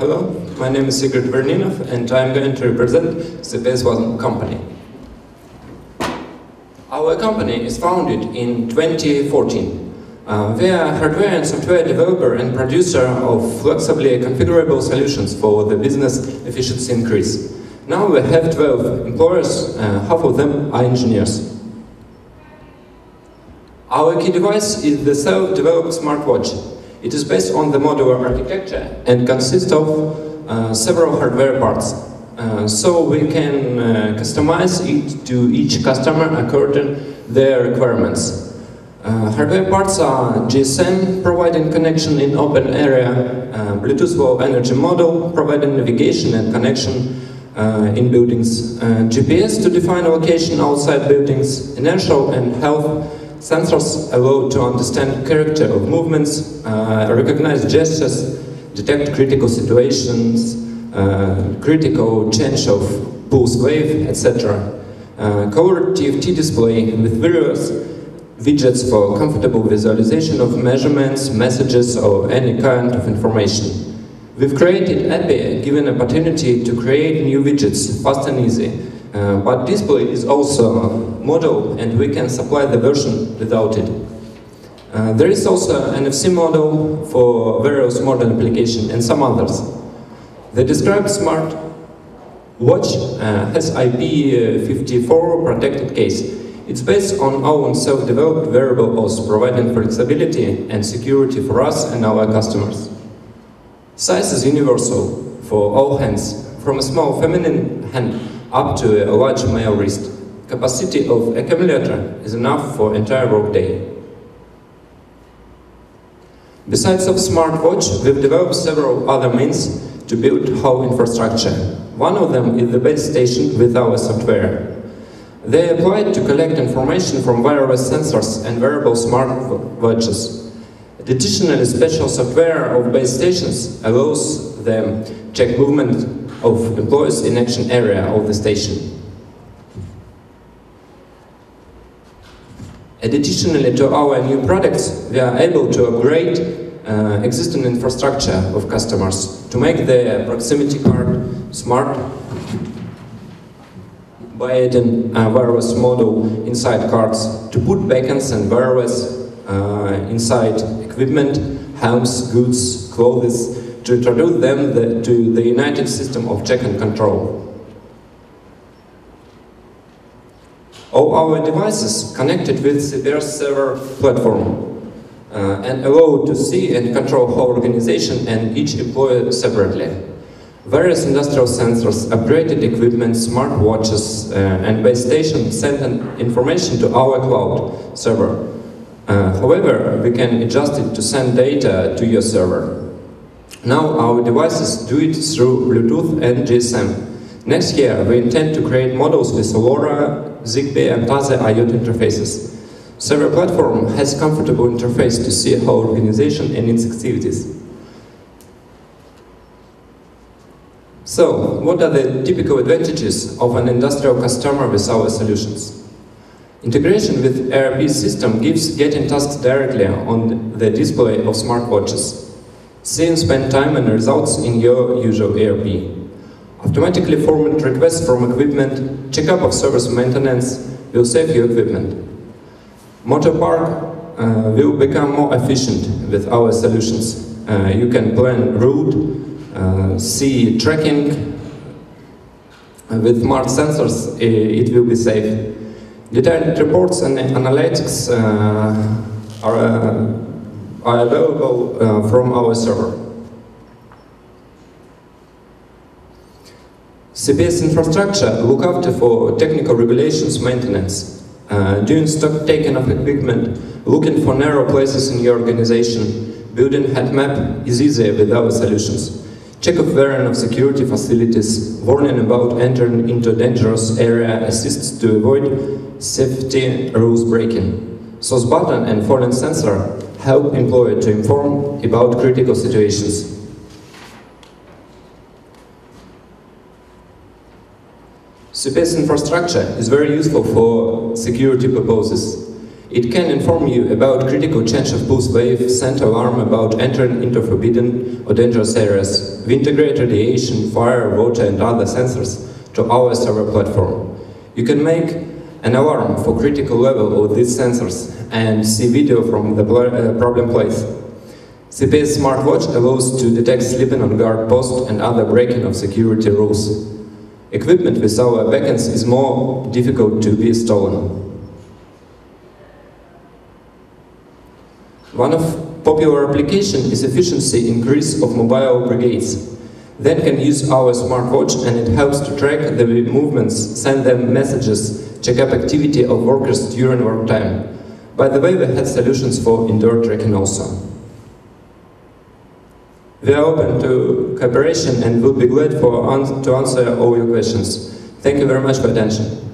Hello, my name is Igor Dvoryaninov and I'm going to represent the CPS One company. Our company is founded in 2014. Uh, we are a hardware and software developer and producer of flexibly configurable solutions for the business efficiency increase. Now we have 12 employers, uh, half of them are engineers. Our key device is the self-developed smartwatch. It is based on the modular architecture and consists of uh, several hardware parts. Uh, so we can uh, customize it to each customer according to their requirements. Uh, hardware parts are GSM providing connection in open area, uh, Bluetooth Low Energy model providing navigation and connection uh, in buildings, GPS to define location outside buildings, inertial and health sensors allow to understand character of movements, recognize gestures, detect critical situations, uh, critical change of pulse wave, etc. Uh, TFT display with various widgets for comfortable visualization of measurements, messages, or any kind of information. We've created API, given opportunity to create new widgets fast and easy. Uh, but display is also a model and we can supply the version without it. Uh, there is also an NFC model for various modern applications and some others. The described smart watch uh, has IP54 protected case it's based on our own self-developed wearable OS, providing flexibility and security for us and our customers. Size is universal for all hands, from a small feminine hand up to a large male wrist. Capacity of accumulator is enough for entire workday. Besides of smartwatch, we've developed several other means to build whole infrastructure. One of them is the base station with our software. They applied to collect information from wireless sensors and wearable smartwatches. Additionally, special software of base stations allows them check movement of the employees in action area of the station. Additionally to our new products, we are able to upgrade uh, existing infrastructure of customers to make the proximity card smart by adding a wireless model inside cards to put backends and wireless uh, inside equipment, homes, goods, clothes, to introduce them the, to the united system of check and control. All our devices connected with CPS server platform uh, and allow to see and control whole organization and each employee separately. Various industrial sensors, upgraded equipment, smartwatches, uh, and base stations send information to our cloud server. Uh, however, we can adjust it to send data to your server. Now our devices do it through Bluetooth and GSM. Next year, we intend to create models with LoRa, ZigBee, and other IoT interfaces. Server platform has comfortable interface to see whole organization and its activities. So, what are the typical advantages of an industrial customer with our solutions? Integration with ERP system gives getting tasks directly on the display of smartwatches. And spend time and results in your usual ERP. Automatically format requests from equipment, checkup of service maintenance will save your equipment. Motor park uh, will become more efficient with our solutions. Uh, you can plan route, uh, see tracking with smart sensors, it will be safe. Detailed reports and analytics uh, are, uh, are available from our server. CPS infrastructure look after for technical regulations maintenance, uh, doing stock taking of equipment, looking for narrow places in your organization, building heat map is easier with our solutions. Check of variant of security facilities, warning about entering into dangerous area assists to avoid safety rules breaking. SOS button and fallen sensor help employer to inform about critical situations. CPS infrastructure is very useful for security purposes. It can inform you about critical change of pulse wave, send alarm about entering into forbidden or dangerous areas. We integrate radiation, fire, water and other sensors to our server platform. You can make an alarm for critical level of these sensors and see video from the uh, problem place. CPS smartwatch allows to detect sleeping on guard post and other breaking of security rules. Equipment with our beacons is more difficult to be stolen. One of popular application is efficiency increase of mobile brigades. Then can use our smartwatch and it helps to track the movements, send them messages, check up activity of workers during work time. By the way, we had solutions for indoor tracking also. We are open to cooperation and would be glad for to answer all your questions. Thank you very much for attention.